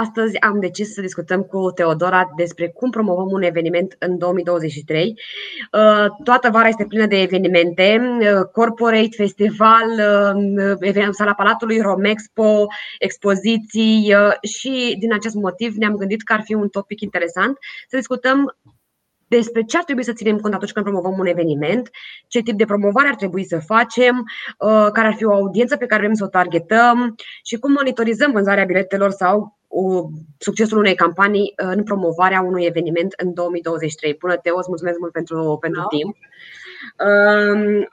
Astăzi am decis să discutăm cu Teodora despre cum promovăm un eveniment în 2023. Uh, toată vara este plină de evenimente, uh, corporate, festival, uh, sala Palatului, Romexpo, expoziții și din acest motiv ne-am gândit că ar fi un topic interesant să discutăm despre ce ar trebui să ținem cont atunci când promovăm un eveniment, ce tip de promovare ar trebui să facem, care ar fi o audiență pe care vrem să o targetăm și cum monitorizăm vânzarea biletelor sau succesul unei campanii în promovarea unui eveniment în 2023. Bună, Teo, îți mulțumesc mult pentru, pentru da. timp.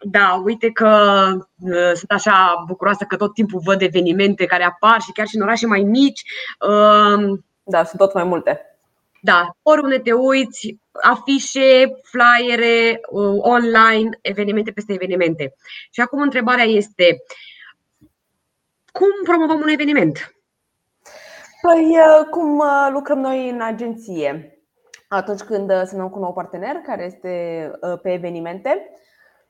Da, uite că uh, sunt așa bucuroasă că tot timpul văd evenimente care apar și chiar și în orașe mai mici. Da, sunt tot mai multe. Da, oriunde te uiți, afișe, flyere, uh, online, evenimente peste evenimente. Și acum întrebarea este, cum promovăm un eveniment? Păi, uh, cum uh, lucrăm noi în agenție? Atunci când uh, semnăm cu un nou partener care este pe evenimente,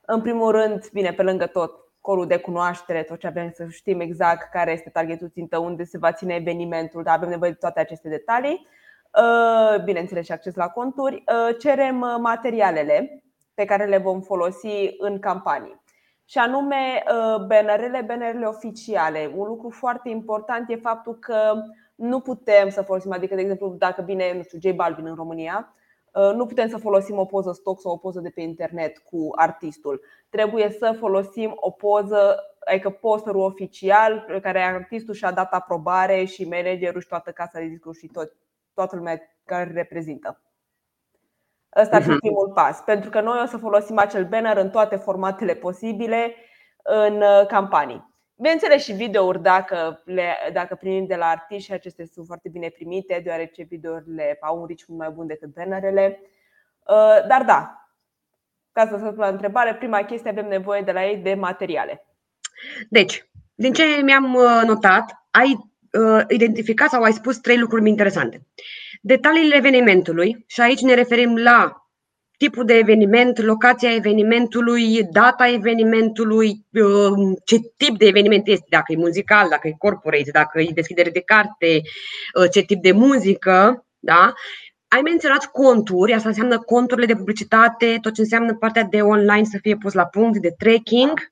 în primul rând, bine, pe lângă tot colul de cunoaștere, tot ce avem să știm exact care este targetul țintă, unde se va ține evenimentul, dar avem nevoie de toate aceste detalii. Bineînțeles și acces la conturi. Cerem materialele pe care le vom folosi în campanii și anume bannerele, bannerele oficiale. Un lucru foarte important e faptul că nu putem să folosim, adică, de exemplu, dacă vine, nu știu, J Balvin în România, uh, nu putem să folosim o poză stock sau o poză de pe internet cu artistul. Trebuie să folosim o poză, adică posterul oficial pe care artistul și-a dat aprobare și managerul și toată casa de discuri și tot, toată lumea care îl reprezintă. Ăsta ar fi mhm. primul pas, pentru că noi o să folosim acel banner în toate formatele posibile în uh, campanii. Bineînțeles și videouri dacă, le, dacă primim de la artiști și acestea sunt foarte bine primite deoarece videourile au un reach mult mai bun decât bannerele. Uh, dar da, ca să răspund la întrebare, prima chestie avem nevoie de la ei de materiale. Deci, din ce mi-am uh, notat, ai uh, identificat sau ai spus trei lucruri interesante. Detaliile evenimentului și aici ne referim la tipul de eveniment, locația evenimentului, data evenimentului, um, ce tip de eveniment este, dacă e muzical, dacă e corporate, dacă e deschidere de carte, uh, ce tip de muzică, da? Ai menționat conturi, asta înseamnă conturile de publicitate, tot ce înseamnă partea de online să fie pus la punct, de tracking și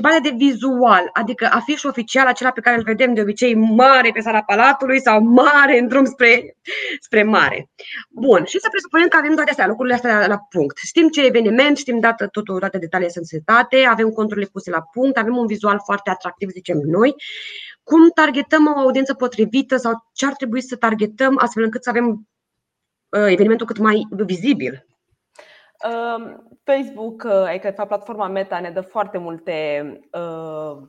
partea de vizual, adică afișul oficial, acela pe care îl vedem de obicei mare pe sala palatului sau mare în drum spre, spre mare. Bun, și să presupunem că avem toate astea, lucrurile astea la punct. Știm ce eveniment, știm dată, totul, toate detaliile sunt setate, avem conturile puse la punct, avem un vizual foarte atractiv, zicem noi. Cum targetăm o audiență potrivită sau ce ar trebui să targetăm astfel încât să avem uh, evenimentul cât mai vizibil? Facebook, uh, adică de fapt platforma Meta ne dă foarte multe uh,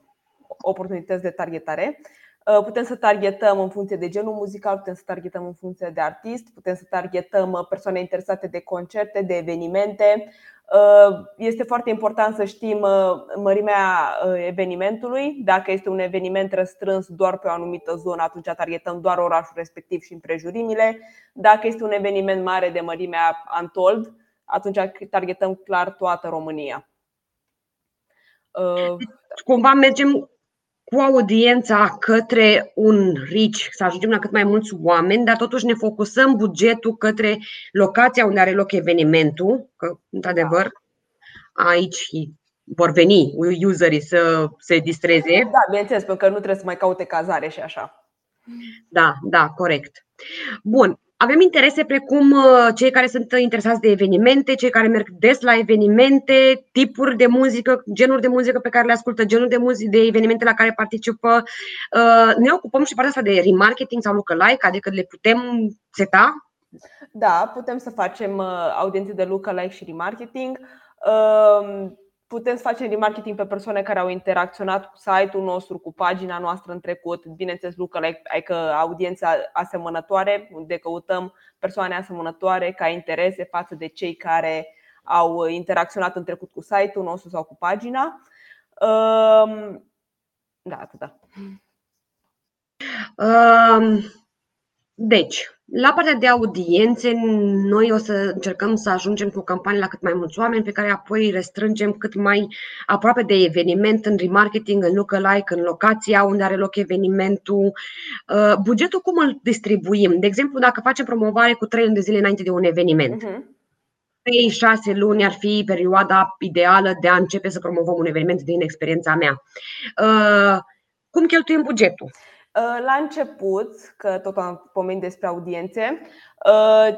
oportunități de targetare. Uh, putem să targetăm în funcție de genul muzical, putem să targetăm în funcție de artist, putem să targetăm persoane interesate de concerte, de evenimente. Este foarte important să știm mărimea evenimentului. Dacă este un eveniment răstrâns doar pe o anumită zonă, atunci targetăm doar orașul respectiv și împrejurimile. Dacă este un eveniment mare de mărimea Antold, atunci targetăm clar toată România. Uh, cumva mergem cu audiența către un reach, să ajungem la cât mai mulți oameni, dar totuși ne focusăm bugetul către locația unde are loc evenimentul, că, într-adevăr, aici vor veni userii să se distreze. Da, bineînțeles, pentru că nu trebuie să mai caute cazare și așa. Da, da, corect. Bun. Avem interese precum uh, cei care sunt interesați de evenimente, cei care merg des la evenimente, tipuri de muzică, genuri de muzică pe care le ascultă, genuri de, muzică, de evenimente la care participă. Uh, ne ocupăm și partea asta de remarketing sau lookalike, adică le putem seta? Da, putem să facem uh, audiențe de lookalike și remarketing putem să facem remarketing pe persoane care au interacționat cu site-ul nostru, cu pagina noastră în trecut, bineînțeles lookalike, adică audiența asemănătoare, unde căutăm persoane asemănătoare ca interese față de cei care au interacționat în trecut cu site-ul nostru sau cu pagina. Ehm, da, atât. Um, deci, La partea de audiențe, noi o să încercăm să ajungem cu campanii la cât mai mulți oameni, pe care apoi restrângem cât mai aproape de eveniment, în remarketing, în lookalike, în locația unde are loc evenimentul. Uh, bugetul cum îl distribuim? De exemplu, dacă facem promovare cu trei luni de zile înainte de un eveniment. Uh-huh. 3-6 luni ar fi perioada ideală de a începe să promovăm un eveniment din experiența mea. Uh, cum cheltuim bugetul? Uh, la început, că tot am pomenit despre audiențe, uh,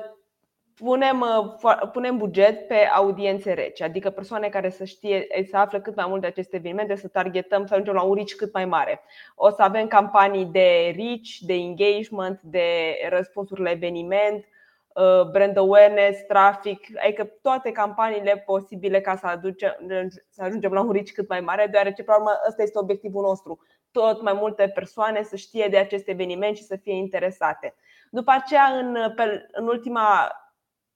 punem, uh, punem buget pe audiențe reci, adică persoane care să știe, să afle cât mai mult de aceste evenimente, să targetăm, să ajungem la un reach cât mai mare. O să avem campanii de reach, de engagement, de răspunsuri la eveniment, brand awareness, traffic, adică toate campaniile posibile ca să, aducem, să ajungem la un reach cât mai mare, deoarece, pe urmă, ăsta este obiectivul nostru tot mai multe persoane să știe de acest eveniment și să fie interesate. După aceea, în, în ultima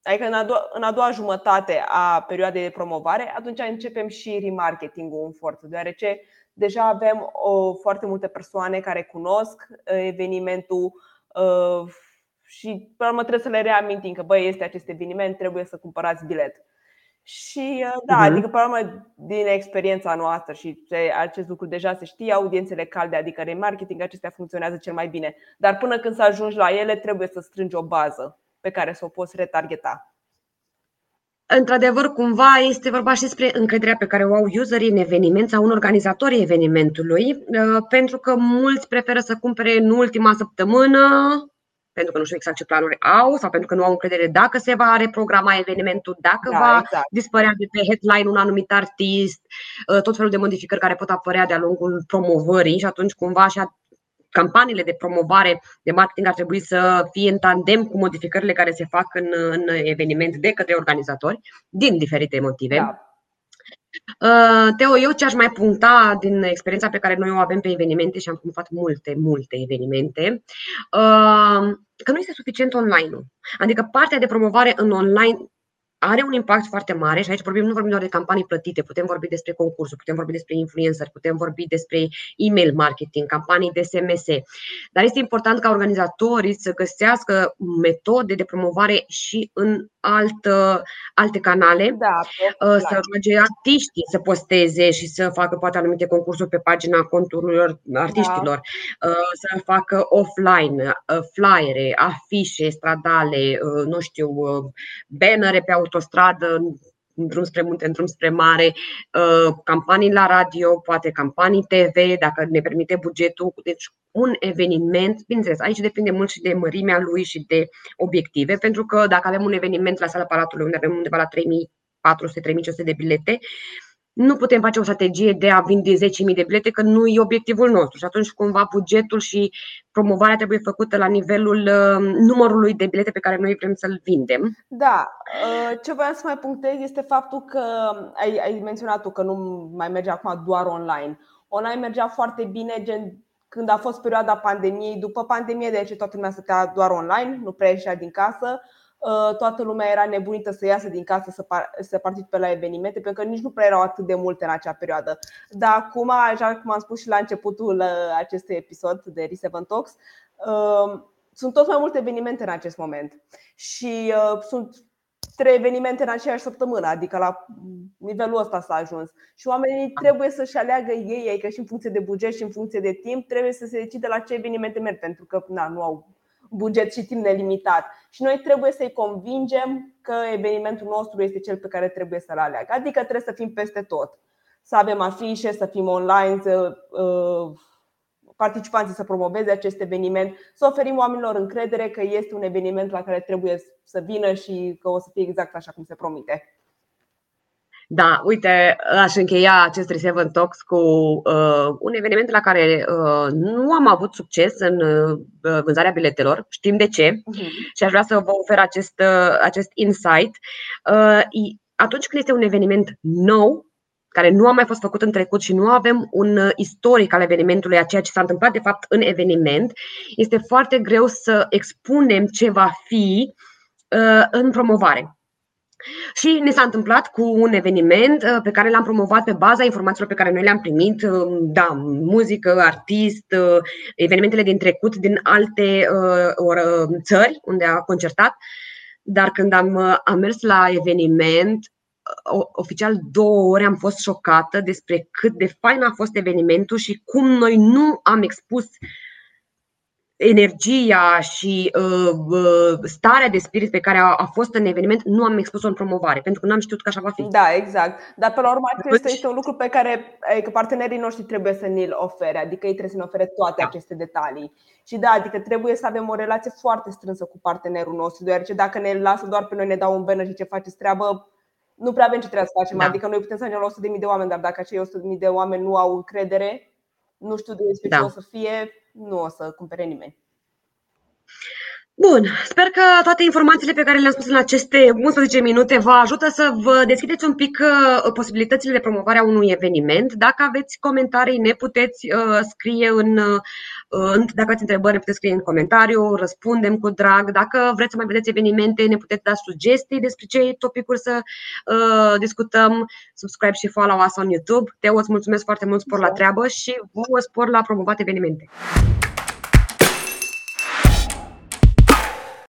Adică în a, doua, în a doua jumătate a perioadei de promovare, atunci începem și remarketingul în forță, deoarece deja avem o, foarte multe persoane care cunosc uh, evenimentul uh, și pe urmă trebuie să le reamintim că băi, este acest eveniment, trebuie să cumpărați bilet. Și uh, da, uh-huh. adică pe urmă, din experiența noastră și acest lucru deja se știe, audiențele calde, adică remarketing, acestea funcționează cel mai bine. Dar până când să ajungi la ele, trebuie să strângi o bază pe care să o poți retargeta. Într-adevăr, cumva este vorba și despre încrederea pe care o au userii în eveniment sau în organizatorii evenimentului, uh, pentru că mulți preferă să cumpere în ultima săptămână pentru că nu știu exact ce planuri au sau pentru că nu au încredere dacă se va reprograma evenimentul, dacă da, va exact. dispărea de pe headline un anumit artist, uh, tot felul de modificări care pot apărea de-a lungul promovării și atunci cumva așa campaniile de promovare de marketing ar trebui să fie în tandem cu modificările care se fac în, în eveniment de către organizatori, din diferite motive. Da. Uh, Teo, eu ce aș mai puncta din experiența pe care noi o avem pe evenimente și am promovat multe, multe evenimente, uh, că nu este suficient online-ul. Adică partea de promovare în online are un impact foarte mare și aici vorbim, nu vorbim doar de campanii plătite, putem vorbi despre concursuri, putem vorbi despre influencer, putem vorbi despre email marketing, campanii de SMS. Dar este important ca organizatorii să găsească metode de promovare și în altă, alte canale, da, uh, să roage artiștii să posteze și să facă poate anumite concursuri pe pagina conturilor artiștilor, da. Uh, să facă offline, uh, flyere, afișe stradale, nu știu, bannere pe autostradă, în drum spre munte, în drum spre mare, campanii la radio, poate campanii TV, dacă ne permite bugetul. Deci un eveniment, bineînțeles, aici depinde mult și de mărimea lui și de obiective, pentru că dacă avem un eveniment la sala Palatului unde avem undeva la 3400-3500 de bilete, nu putem face o strategie de a vinde 10.000 de bilete, că nu e obiectivul nostru. Și atunci, cumva, bugetul și promovarea trebuie făcută la nivelul uh, numărului de bilete pe care noi vrem să-l vindem. Da. Uh, ce voiam să mai punctez este faptul că ai, ai menționat tu că nu mai merge acum doar online. Online mergea foarte bine, gen când a fost perioada pandemiei, după pandemie, de ce toată lumea stătea doar online, nu prea ieșea din casă, uh, toată lumea era nebunită să iasă din casă să, par- să participe la evenimente, pentru că nici nu prea erau atât de multe în acea perioadă. Dar acum, așa cum am spus și la începutul uh, acestui episod de Reseven Talks, uh, sunt tot mai multe evenimente în acest moment și sunt trei evenimente în aceeași săptămână, adică la nivelul ăsta s-a ajuns. Și oamenii trebuie să-și aleagă ei, adică și în funcție de buget și în funcție de timp, trebuie să se decide la ce evenimente merg, pentru că na, nu au buget și timp nelimitat. Și noi trebuie să-i convingem că evenimentul nostru este cel pe care trebuie să-l aleagă. Adică trebuie să fim peste tot. Să avem afișe, să fim online, să uh, participanții să promoveze acest eveniment, să oferim oamenilor încredere că este un eveniment la care trebuie să vină și că o să fie exact așa cum se promite. Da, uite, aș încheia acest Reseven Talks cu uh, un eveniment la care uh, nu am avut succes în uh, vânzarea biletelor. Știm de ce uh-huh. și aș vrea să vă ofer acest, uh, acest insight. Uh, atunci când este un eveniment nou, care nu a mai fost făcut în trecut și nu avem un uh, istoric al evenimentului, a ceea ce s-a întâmplat de fapt în eveniment, este foarte greu să expunem ce va fi uh, în promovare. Și ne s-a întâmplat cu un eveniment uh, pe care l-am promovat pe baza informațiilor pe care noi le-am primit, uh, da, muzică, artist, uh, evenimentele din trecut din alte țări unde a concertat. Dar când am, am mers la eveniment, oficial două ore am fost șocată despre cât de fain a fost evenimentul și cum noi nu am expus uh, energia și uh, uh, starea de spirit pe care a, a fost în eveniment nu am expus-o în promovare, pentru că nu am știut că așa va fi. Da, exact. Dar pe la urmă acesta este un lucru pe care adică partenerii noștri trebuie să ne-l ofere, adică ei trebuie să ne ofere toate da. aceste detalii. Și da, adică trebuie să avem o relație foarte strânsă cu partenerul nostru, deoarece dacă ne lasă doar pe noi, ne dau un banner și ce faceți treabă, nu prea avem ce trebuie să facem. Da. Adică noi putem să ajungem la 100.000 de oameni, dar dacă acei 100.000 de oameni nu au încredere, nu știu despre da. ce o să fie, nu o să cumpere nimeni. Bun, sper că toate informațiile pe care le-am spus în aceste 11 minute vă ajută să vă deschideți un pic uh, posibilitățile de promovare a unui eveniment. Dacă aveți comentarii, ne puteți uh, scrie în, uh, dacă aveți întrebări, ne puteți scrie în comentariu, răspundem cu drag. Dacă vreți să mai vedeți evenimente, ne puteți da sugestii despre ce topicuri să discutăm. Subscribe și follow us on YouTube. Teo, îți mulțumesc foarte mult, spor la treabă și vă spor la promovat evenimente.